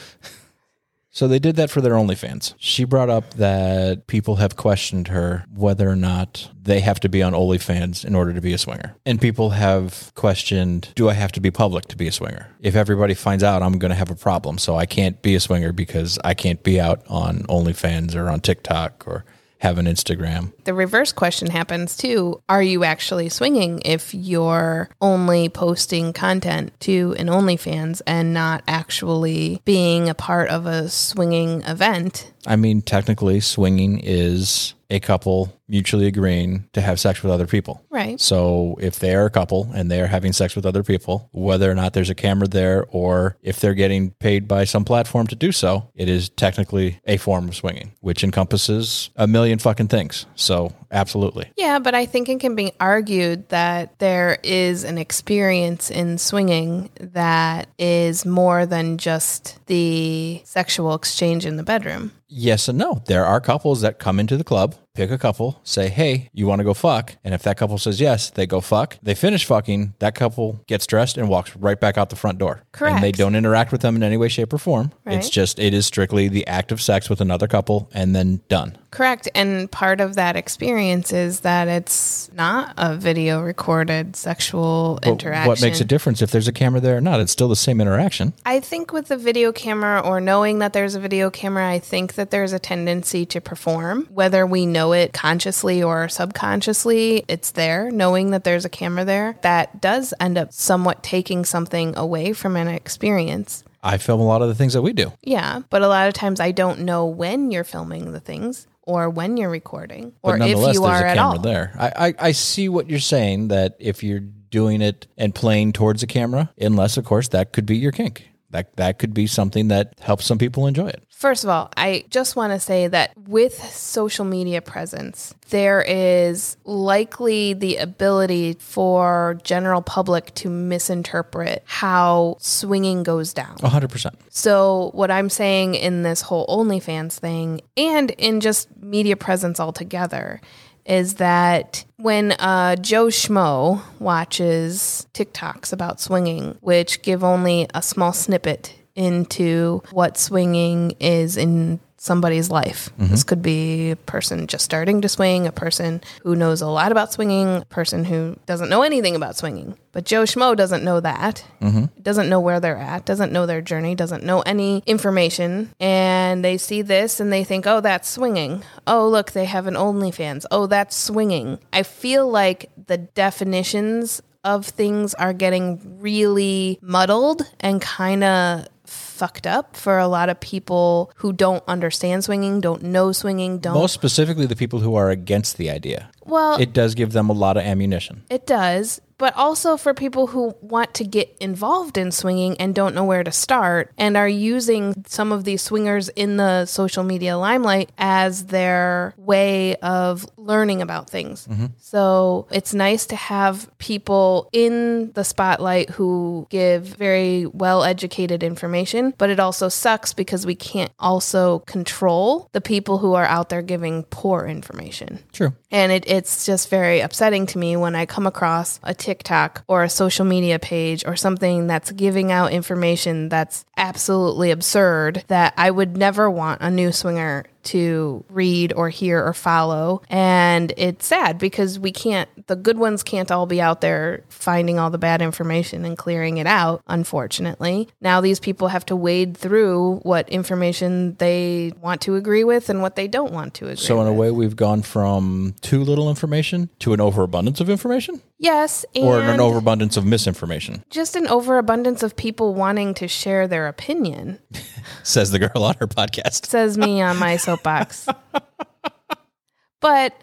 So they did that for their OnlyFans. She brought up that people have questioned her whether or not they have to be on OnlyFans in order to be a swinger. And people have questioned, do I have to be public to be a swinger? If everybody finds out, I'm going to have a problem. So I can't be a swinger because I can't be out on OnlyFans or on TikTok or have an Instagram. the reverse question happens too. Are you actually swinging if you're only posting content to an OnlyFans and not actually being a part of a swinging event? I mean, technically, swinging is a couple mutually agreeing to have sex with other people. Right. So if they are a couple and they are having sex with other people, whether or not there's a camera there or if they're getting paid by some platform to do so, it is technically a form of swinging, which encompasses a million fucking things. So absolutely. Yeah, but I think it can be argued that there is an experience in swinging that is more than just the sexual exchange in the bedroom. Yes and no. There are couples that come into the club, pick a couple, say, Hey, you want to go fuck? And if that couple says yes, they go fuck. They finish fucking. That couple gets dressed and walks right back out the front door. And they don't interact with them in any way, shape, or form. Right. It's just, it is strictly the act of sex with another couple and then done. Correct. And part of that experience is that it's not a video recorded sexual But interaction. what makes a difference if there's a camera there or not? It's still the same interaction. I think with the video camera or knowing that there's a video camera, I think that there's a tendency to perform. Whether we know it consciously or subconsciously, it's there. Knowing that there's a camera there, that does end up somewhat taking something away from an experience. I film a lot of the things that we do. Yeah, but a lot of times I don't know when you're filming the things or when you're recording But or if you there's are a at camera all. there. I, I, I see what you're saying that if you're doing it and playing towards a camera, unless, of course, that could be your kink. That, that could be something that helps some people enjoy it. First of all, I just want to say that with social media presence, there is likely the ability for general public to misinterpret how swinging goes down. 100%. So, what I'm saying in this whole OnlyFans thing and in just media presence altogether is that when uh, Joe Schmo watches TikToks about swinging, which give only a small snippet into what swinging is in somebody's life. Mm-hmm. This could be a person just starting to swing, a person who knows a lot about swinging, a person who doesn't know anything about swinging. But Joe Schmo doesn't know that, mm-hmm. doesn't know where they're at, doesn't know their journey, doesn't know any information. And they see this and they think, oh, that's swinging. Oh, look, they have an OnlyFans. Oh, that's swinging. I feel like the definitions of things are getting really muddled and kind of fucked up for a lot of people who don't understand swinging, don't know swinging, don't. Most specifically, the people who are against the idea. well, It does give them a lot of ammunition. It does, but also for people who want to get involved in swinging and don't know where to start and are using some of these swingers in the social media limelight as their way of learning about things. Mm-hmm. So it's nice to have people in the spotlight who give very well educated information, but it also sucks because we can't also control the people who are out there giving poor information. True. And it, it's just very upsetting to me when I come across a TikTok or a social media page or something that's giving out information that's absolutely absurd that I would never want a new swinger to read or hear or follow. And it's sad because we can't, the good ones can't all be out there finding all the bad information and clearing it out, unfortunately. Now these people have to wade through what information they want to agree with and what they don't want to agree So, in a way, we've gone from too little information to an overabundance of information Yes, and or an overabundance of misinformation, just an overabundance of people wanting to share their opinion. says the girl on her podcast. Says me on my soapbox. but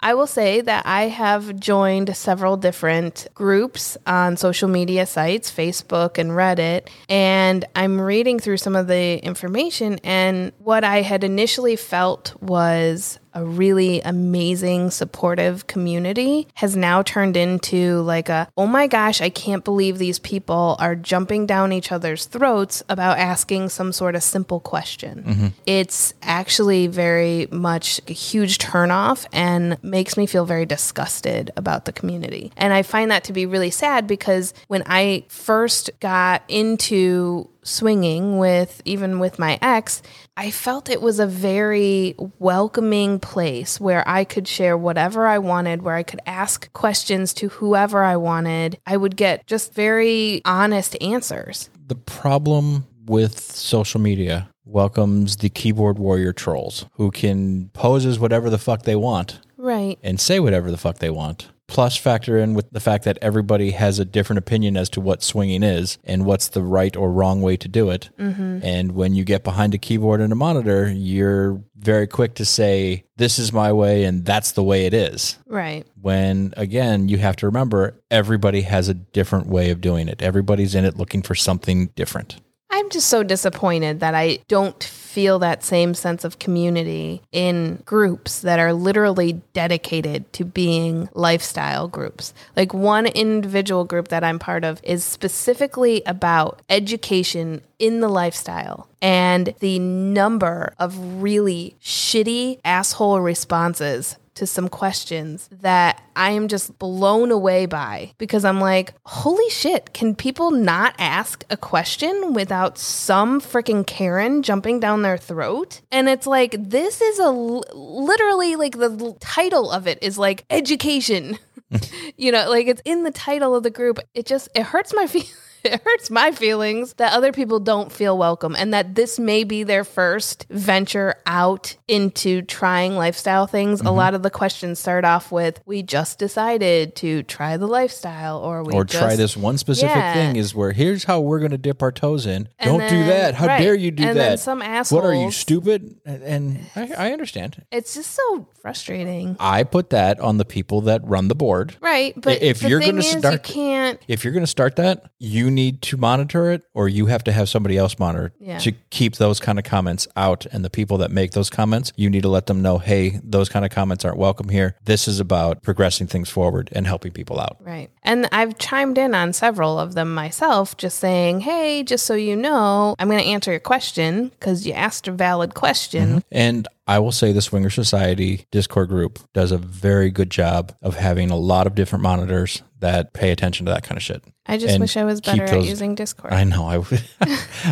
I will say that I have joined several different groups on social media sites, Facebook and Reddit, and I'm reading through some of the information. And what I had initially felt was a really amazing, supportive community has now turned into like a, oh my gosh, I can't believe these people are jumping down each other's throats about asking some sort of simple question. Mm-hmm. It's actually very much a huge turnoff and makes me feel very disgusted about the community. And I find that to be really sad because when I first got into swinging with even with my ex, I felt it was a very welcoming place where I could share whatever I wanted, where I could ask questions to whoever I wanted. I would get just very honest answers. The problem with social media welcomes the keyboard warrior trolls who can pose as whatever the fuck they want Right. and say whatever the fuck they want. Plus, factor in with the fact that everybody has a different opinion as to what swinging is and what's the right or wrong way to do it. Mm-hmm. And when you get behind a keyboard and a monitor, you're very quick to say, This is my way and that's the way it is. Right. When again, you have to remember everybody has a different way of doing it, everybody's in it looking for something different. I'm just so disappointed that I don't feel that same sense of community in groups that are literally dedicated to being lifestyle groups. Like one individual group that I'm part of is specifically about education in the lifestyle. And the number of really shitty asshole responses to some questions that I am just blown away by because I'm like, holy shit, can people not ask a question without some freaking Karen jumping down their throat? And it's like, this is a literally like the title of it is like education. you know, like it's in the title of the group. It just, it hurts my feelings. It hurts my feelings that other people don't feel welcome and that this may be their first venture out into trying lifestyle things. Mm-hmm. A lot of the questions start off with, We just decided to try the lifestyle, or we or just, try this one specific Yeah. thing is where here's how we're going to dip our toes in. And Don't do that. How right. dare you do And that? then some what are you stupid? And, and I, I understand. It's just so frustrating. I put that on the people that run the board. Right. But If you're is, you start- can't. If you're going to start that, you need to monitor it, or you have to have somebody else monitor Yeah. to keep those kind of comments out. And the people that make those comments, you need to let them know, hey, those kind of comments aren't welcome here. This is about progressing things forward and helping people out. Right. And I've chimed in on several of them myself, just saying, hey, just so you know, I'm going to answer your question because you asked a valid question. Mm-hmm. And I will say the Swinger Society Discord group does a very good job of having a lot of different monitors that pay attention to that kind of shit. I just wish I was better at those- using Discord. I know. I,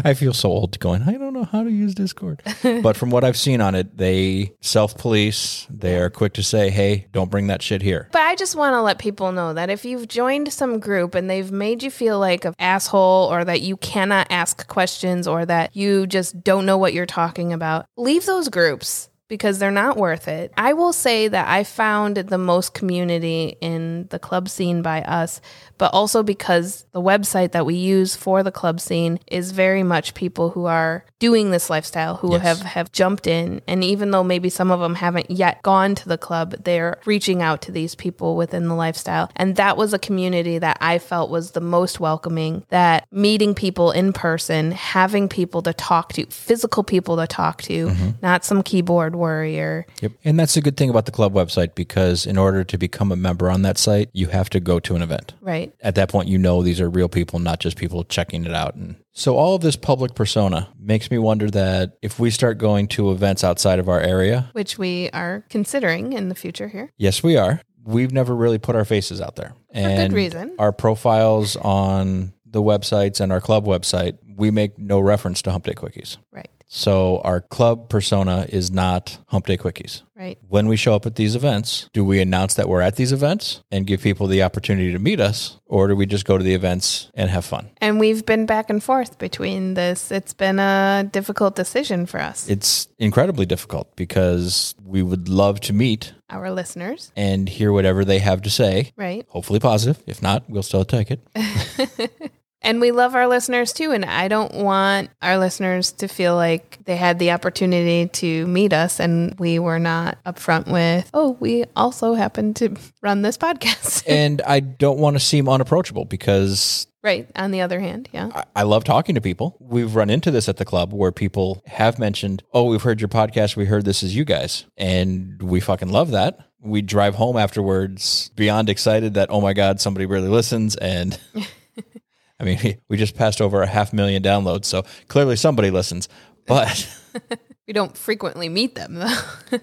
I feel so old going, I don't know how to use Discord. but from what I've seen on it, they self police. They are quick to say, hey, don't bring that shit here. But I just want to let people know that if you've joined some group and they've made you feel like an asshole or that you cannot ask questions or that you just don't know what you're talking about, leave those groups. Because they're not worth it. I will say that I found the most community in the club scene by us, but also because the website that we use for the club scene is very much people who are doing this lifestyle who Yes. have have jumped in and even though maybe some of them haven't yet gone to the club, they're reaching out to these people within the lifestyle. And that was a community that I felt was the most welcoming, that meeting people in person, having people to talk to, physical people to talk to, mm-hmm. not some keyboard warrior. Yep. And that's a good thing about the club website because in order to become a member on that site, you have to go to an event. Right. At that point, you know these are real people, not just people checking it out. And so all of this public persona makes me wonder that if we start going to events outside of our area, Which we are considering in the future here. yes, we are. We've never really put our faces out there. And For good reason. Our profiles on the websites and our club website, we make no reference to Hump Day Quickies. Right. So our club persona is not Hump Day Quickies. Right. when we show up at these events, do we announce that we're at these events and give people the opportunity to meet us, or do we just go to the events and have fun? And we've been back and forth between this. It's been a difficult decision for us, It's incredibly difficult because we would love to meet our listeners. and hear whatever they have to say. Right. Hopefully positive. If not, we'll still take it. And we love our listeners too. And I don't want our listeners to feel like they had the opportunity to meet us and we were not upfront with, oh, we also happen to run this podcast. and I don't want to seem unapproachable because right. On the other hand, yeah. I- I love talking to people. We've run into this at the club where people have mentioned, "Oh, we've heard your podcast. We heard this is you guys." And we fucking love that. We drive home afterwards beyond excited that, "Oh my god, somebody really listens." And I mean, we just passed over a half million downloads, so clearly somebody listens. But We don't frequently meet them though.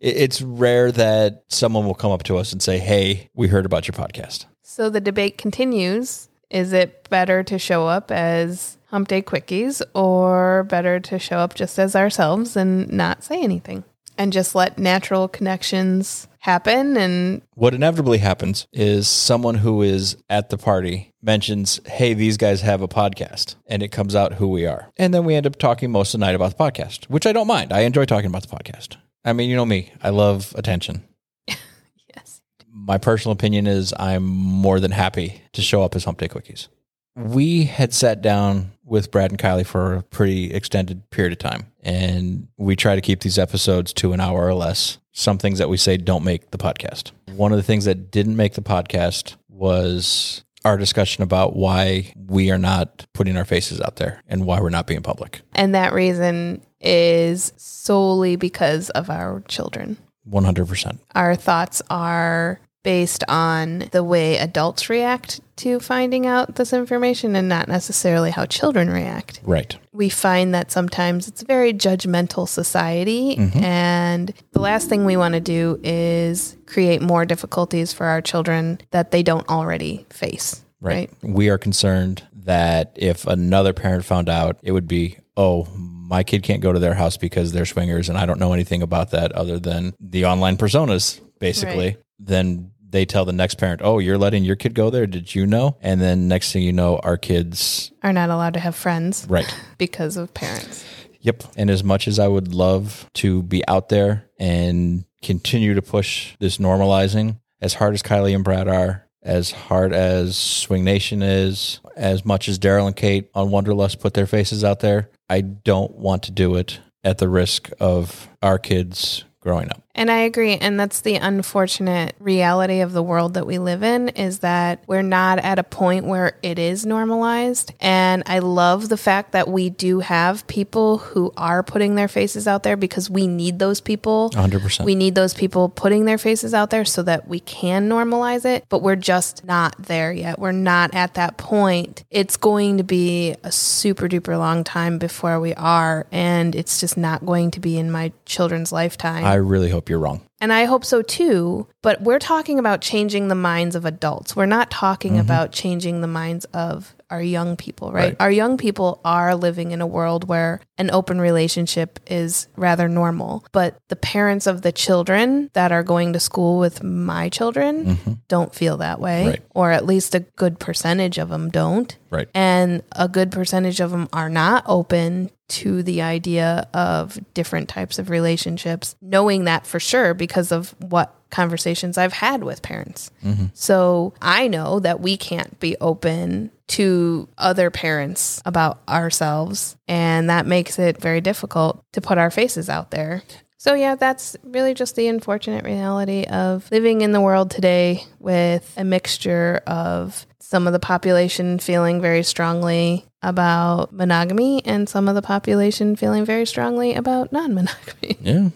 it's rare that someone will come up to us and say, "Hey, we heard about your podcast." so the debate continues. Is it better to show up as Hump Day Quickies or better to show up just as ourselves and not say anything and just let natural connections happen? And What inevitably happens is someone who is at the party mentions, Hey, these guys have a podcast, and it comes out who we are. And then we end up talking most of the night about the podcast, which I don't mind. I enjoy talking about the podcast. I mean, you know me, I love attention. yes, My personal opinion is I'm more than happy to show up as Hump Day Quickies We had sat down with Brad and Kiley for a pretty extended period of time, and we try to keep these episodes to an hour or less. Some things that we say don't make the podcast. One of the things that didn't make the podcast was our discussion about why we are not putting our faces out there and why we're not being public. And that reason is solely because of our children. 100%. Our thoughts are based on the way adults react to finding out this information and not necessarily how children react. Right. We find that sometimes it's a very judgmental society, mm-hmm. and the last thing we want to do is create more difficulties for our children that they don't already face. Right. We are concerned that if another parent found out, it would be, oh, my kid can't go to their house because they're swingers and I don't know anything about that other than the online personas, basically. Right. Then they tell the next parent, oh, you're letting your kid go there? Did you know? And then next thing you know, our kids, Are not allowed to have friends right. because of parents. Yep. And as much as I would love to be out there and continue to push this normalizing, as hard as Kiley and Brad are, as hard as Swing Nation is, as much as Daryl and Kate on Wonderlust put their faces out there, I don't want to do it at the risk of our kids growing up. And I agree. And that's the unfortunate reality of the world that we live in is that we're not at a point where it is normalized. And I love the fact that we do have people who are putting their faces out there because we need those people. 100%. We need those people putting their faces out there so that we can normalize it, but we're just not there yet. We're not at that point. It's going to be a super duper long time before we are, and it's just not going to be in my children's lifetime. I really hope you're wrong. And I hope so too. But we're talking about changing the minds of adults. We're not talking mm-hmm. about changing the minds of our young people, right? Right. Our young people are living in a world where an open relationship is rather normal. But the parents of the children that are going to school with my children mm-hmm. don't feel that way, Right. or at least a good percentage of them don't. Right. And a good percentage of them are not open to the idea of different types of relationships, knowing that for sure because of what conversations I've had with parents. Mm-hmm. So I know that we can't be open to other parents about ourselves, and that makes it very difficult to put our faces out there. So, yeah, that's really just the unfortunate reality of living in the world today with a mixture of some of the population feeling very strongly about monogamy and some of the population feeling very strongly about non monogamy. Yeah.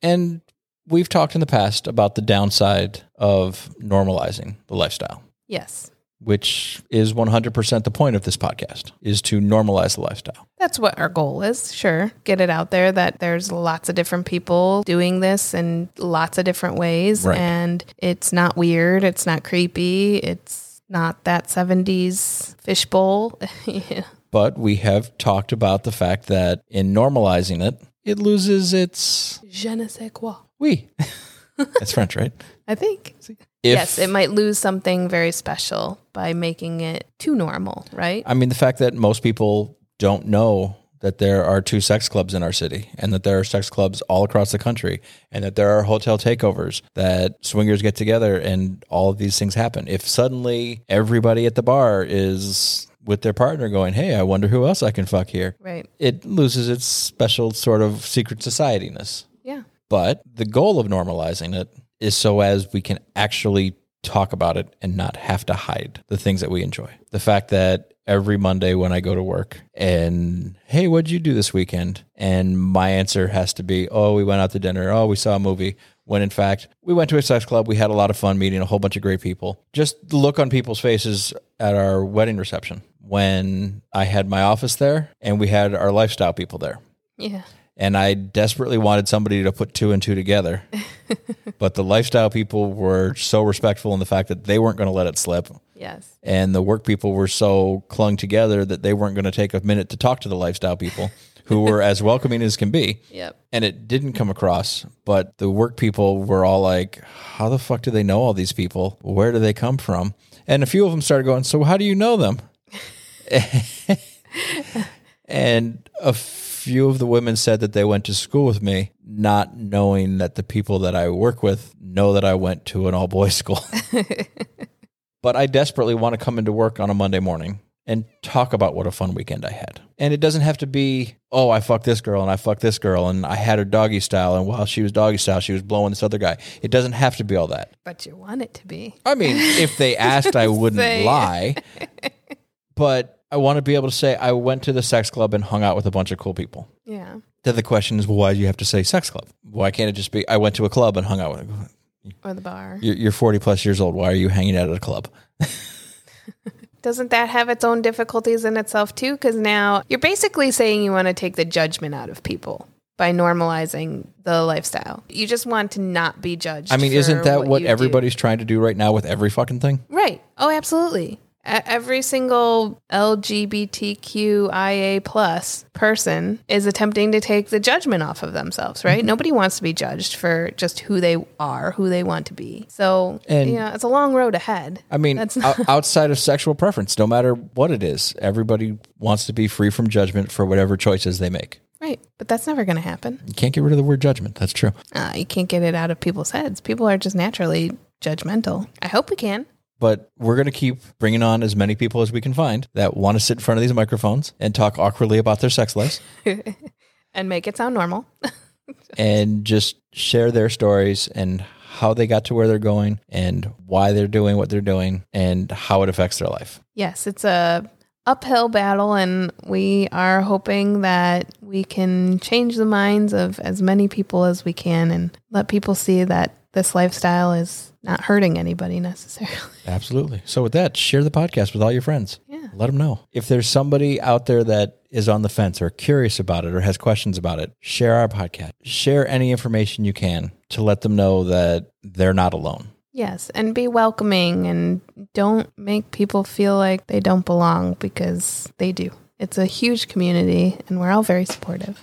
and we've talked in the past about the downside of normalizing the lifestyle, yes. which is 100% the point of this podcast is to normalize the lifestyle. That's what our goal is. Sure. Get it out there that there's lots of different people doing this in lots of different ways. Right. And it's not weird. It's not creepy. It's not that 70s fishbowl. yeah. But we have talked about the fact that in normalizing it, it loses its Je ne sais quoi. we. That's French, right? I think. If, yes, it might lose something very special by making it too normal, right? I mean, the fact that most people don't know that there are two sex clubs in our city and that there are sex clubs all across the country and that there are hotel takeovers that swingers get together and all of these things happen. If suddenly everybody at the bar is with their partner going, Hey, I wonder who else I can fuck here. Right. It loses its special sort of secret society-ness. Yeah. But the goal of normalizing it is so as we can actually talk about it and not have to hide the things that we enjoy. The fact that every Monday when I go to work and, hey, what'd you do this weekend? And my answer has to be, oh, we went out to dinner. Oh, we saw a movie. When in fact, we went to a sex club. We had a lot of fun meeting a whole bunch of great people. Just the look on people's faces at our wedding reception when I had my office there and we had our lifestyle people there Yeah. And I desperately wanted somebody to put two and two together. but the lifestyle people were so respectful in the fact that they weren't going to let it slip. Yes. And the work people were so clung together that they weren't going to take a minute to talk to the lifestyle people who were as welcoming as can be. Yep. And it didn't come across, but the work people were all like, How the fuck do they know all these people? Where do they come from? And a few of them started going, So how do you know them? and a few of the women said that they went to school with me, not knowing that the people that I work with know that I went to an all boys school. but I desperately want to come into work on a Monday morning and talk about what a fun weekend I had. And it doesn't have to be, oh, I fucked this girl and I fucked this girl and I had her doggy style and while she was doggy style, she was blowing this other guy. It doesn't have to be all that. But you want it to be. I mean, if they asked, I wouldn't lie. But I want to be able to say I went to the sex club and hung out with a bunch of cool people. Yeah. Then the question is, well, why do you have to say sex club? Why can't it just be I went to a club and hung out with? A. Or the bar. You're, you're 40 plus years old. Why are you hanging out at a club? Doesn't that have its own difficulties in itself too? Because now you're basically saying you want to take the judgment out of people by normalizing the lifestyle. You just want to not be judged. I mean, isn't that what do. everybody's trying to do right now with every fucking thing? Right. Oh, absolutely. Every single LGBTQIA plus person is attempting to take the judgment off of themselves, right? Nobody wants to be judged for just who they are, who they want to be. So, And- yeah, it's a long road ahead. I mean, That's o- outside of sexual preference, no matter what it is, everybody wants to be free from judgment for whatever choices they make. Right. But that's never going to happen. You can't get rid of the word judgment. That's true. Uh, you can't get it out of people's heads. People are just naturally judgmental. I hope we can. But we're going to keep bringing on as many people as we can find that want to sit in front of these microphones and talk awkwardly about their sex lives And make it sound normal. and just share their stories and how they got to where they're going and why they're doing what they're doing and how it affects their life. yes, it's a uphill battle and we are hoping that we can change the minds of as many people as we can and let people see that this lifestyle is not hurting anybody necessarily. Absolutely. So with that, share the podcast with all your friends. Yeah. Let them know. If there's somebody out there that is on the fence or curious about it or has questions about it, share our podcast. Share any information you can to let them know that they're not alone. Yes, and be welcoming and don't make people feel like they don't belong because they do. It's a huge community and we're all very supportive.